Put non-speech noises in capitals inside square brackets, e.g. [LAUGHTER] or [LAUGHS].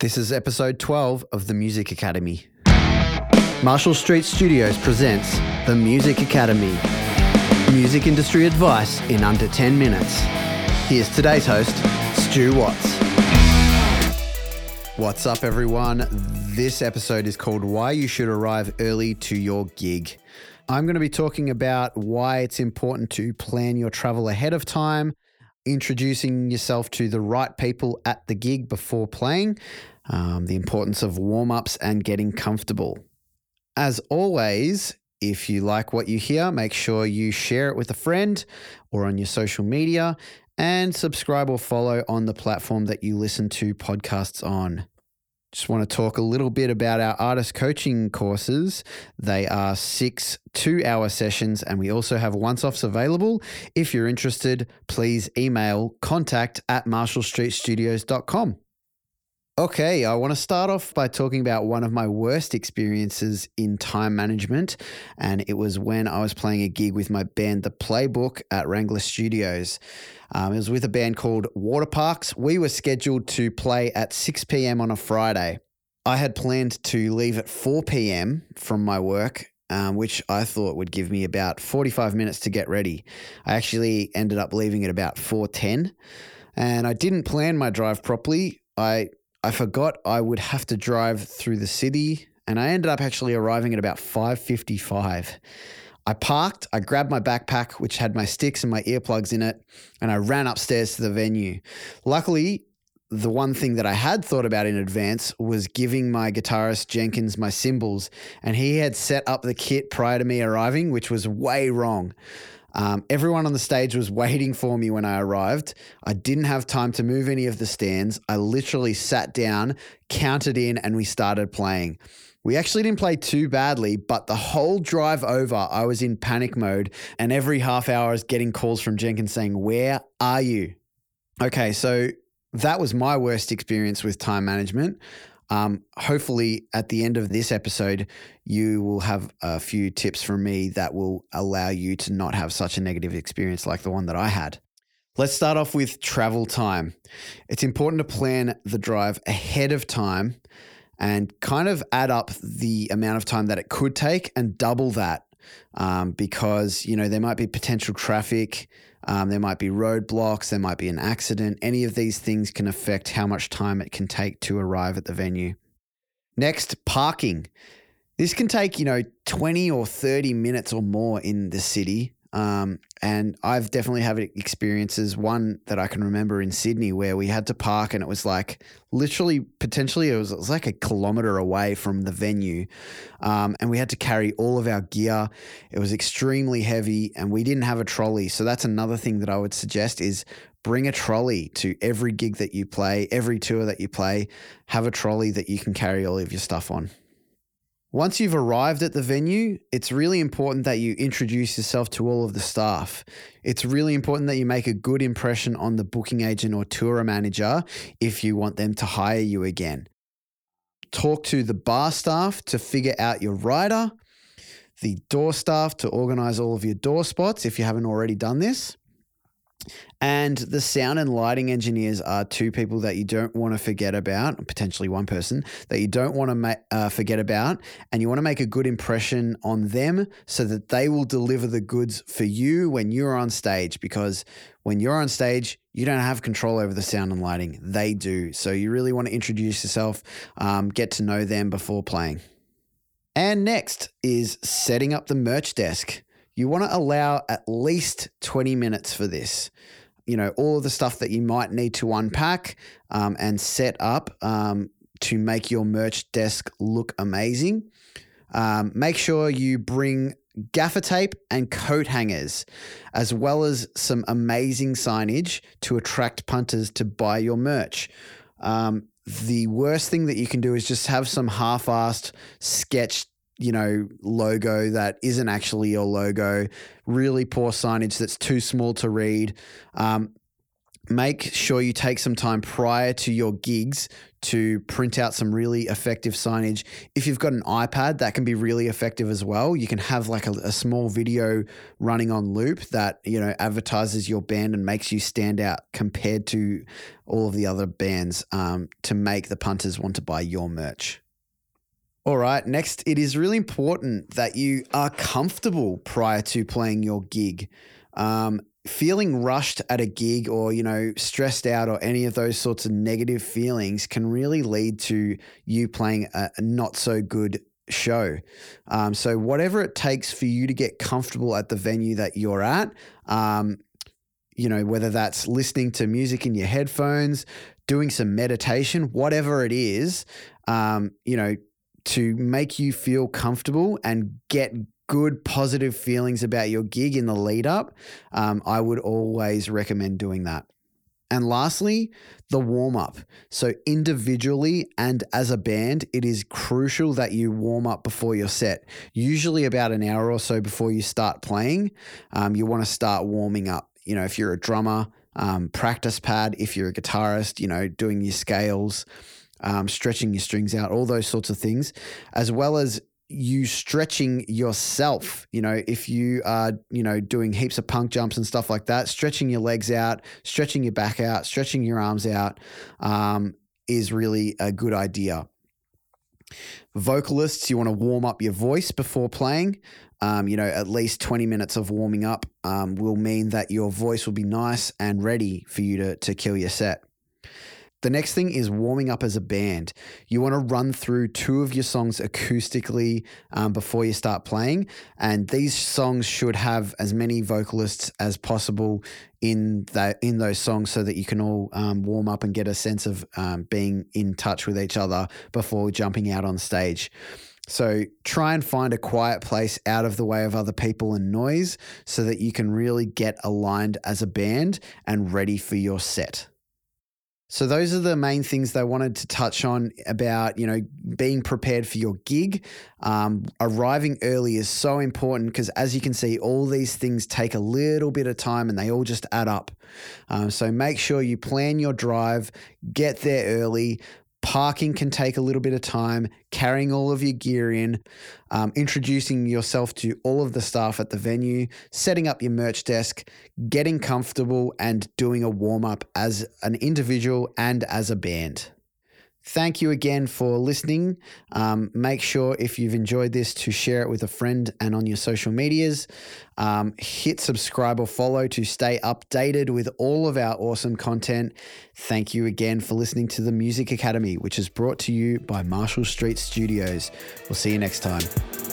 This is episode 12 of the Music Academy. Marshall Street Studios presents the Music Academy. Music industry advice in under 10 minutes. Here's today's host, Stu Watts. What's up, everyone? This episode is called Why You Should Arrive Early to Your Gig. I'm going to be talking about why it's important to plan your travel ahead of time, introducing yourself to the right people at the gig before playing, um, the importance of warm ups, and getting comfortable. As always, if you like what you hear, make sure you share it with a friend or on your social media and subscribe or follow on the platform that you listen to podcasts on. Just want to talk a little bit about our artist coaching courses. They are six two hour sessions, and we also have once offs available. If you're interested, please email contact at marshallstreetstudios.com. Okay, I want to start off by talking about one of my worst experiences in time management. And it was when I was playing a gig with my band, The Playbook, at Wrangler Studios. Um, it was with a band called Waterparks. We were scheduled to play at 6 p.m. on a Friday. I had planned to leave at 4 p.m. from my work um, which I thought would give me about 45 minutes to get ready. I actually ended up leaving at about 4:10, and I didn't plan my drive properly. I I forgot I would have to drive through the city, and I ended up actually arriving at about 5:55. I parked, I grabbed my backpack, which had my sticks and my earplugs in it, and I ran upstairs to the venue. Luckily, the one thing that I had thought about in advance was giving my guitarist Jenkins my cymbals, and he had set up the kit prior to me arriving, which was way wrong. Um, everyone on the stage was [LAUGHS] waiting for me when I arrived. I didn't have time to move any of the stands. I literally sat down, counted in, and we started playing. We actually didn't play too badly, but the whole drive over, I was in panic mode. And every half hour, I was getting calls from Jenkins saying, Where are you? Okay, so that was my worst experience with time management. Um, hopefully, at the end of this episode, you will have a few tips from me that will allow you to not have such a negative experience like the one that I had. Let's start off with travel time. It's important to plan the drive ahead of time and kind of add up the amount of time that it could take and double that um, because, you know, there might be potential traffic. Um, there might be roadblocks, there might be an accident. Any of these things can affect how much time it can take to arrive at the venue. Next, parking. This can take, you know, 20 or 30 minutes or more in the city. Um, and I've definitely had experiences. One that I can remember in Sydney where we had to park and it was like literally, potentially, it was, it was like a kilometer away from the venue. Um, and we had to carry all of our gear. It was extremely heavy and we didn't have a trolley. So that's another thing that I would suggest is bring a trolley to every gig that you play, every tour that you play. Have a trolley that you can carry all of your stuff on. Once you've arrived at the venue, it's really important that you introduce yourself to all of the staff. It's really important that you make a good impression on the booking agent or tour manager if you want them to hire you again. Talk to the bar staff to figure out your rider, the door staff to organize all of your door spots if you haven't already done this. And the sound and lighting engineers are two people that you don't want to forget about, potentially one person that you don't want to ma- uh, forget about. And you want to make a good impression on them so that they will deliver the goods for you when you're on stage. Because when you're on stage, you don't have control over the sound and lighting, they do. So you really want to introduce yourself, um, get to know them before playing. And next is setting up the merch desk you want to allow at least 20 minutes for this. You know, all of the stuff that you might need to unpack um, and set up um, to make your merch desk look amazing. Um, make sure you bring gaffer tape and coat hangers, as well as some amazing signage to attract punters to buy your merch. Um, the worst thing that you can do is just have some half assed sketched you know, logo that isn't actually your logo, really poor signage that's too small to read. Um, make sure you take some time prior to your gigs to print out some really effective signage. If you've got an iPad, that can be really effective as well. You can have like a, a small video running on loop that, you know, advertises your band and makes you stand out compared to all of the other bands um, to make the punters want to buy your merch. All right, next, it is really important that you are comfortable prior to playing your gig. Um, feeling rushed at a gig or, you know, stressed out or any of those sorts of negative feelings can really lead to you playing a, not so good show. Um, so, whatever it takes for you to get comfortable at the venue that you're at, um, you know, whether that's listening to music in your headphones, doing some meditation, whatever it is, um, you know, to make you feel comfortable and get good positive feelings about your gig in the lead up, um, I would always recommend doing that. And lastly, the warm up. So, individually and as a band, it is crucial that you warm up before your set. Usually, about an hour or so before you start playing, um, you want to start warming up. You know, if you're a drummer, um, practice pad. If you're a guitarist, you know, doing your scales um, stretching your strings out, all those sorts of things, as well as you stretching yourself. You know, if you are, you know, doing heaps of punk jumps and stuff like that, stretching your legs out, stretching your back out, stretching your arms out um, is really a good idea. Vocalists, you want to warm up your voice before playing. Um, you know, at least 20 minutes of warming up um, will mean that your voice will be nice and ready for you to, to kill your set. The next thing is warming up as a band. You want to run through two of your songs acoustically um, before you start playing, and these songs should have as many vocalists as possible in that in those songs, so that you can all um, warm up and get a sense of um, being in touch with each other before jumping out on stage. So try and find a quiet place out of the way of other people and noise, so that you can really get aligned as a band and ready for your set. So those are the main things they wanted to touch on about, you know, being prepared for your gig. Um, arriving early is so important because, as you can see, all these things take a little bit of time and they all just add up. Um, so make sure you plan your drive, get there early, Parking can take a little bit of time, carrying all of your gear in, um, introducing yourself to all of the staff at the venue, setting up your merch desk, getting comfortable, and doing a warm up as an individual and as a band. Thank you again for listening. Um, make sure if you've enjoyed this to share it with a friend and on your social medias. Um, hit subscribe or follow to stay updated with all of our awesome content. Thank you again for listening to the Music Academy, which is brought to you by Marshall Street Studios. We'll see you next time.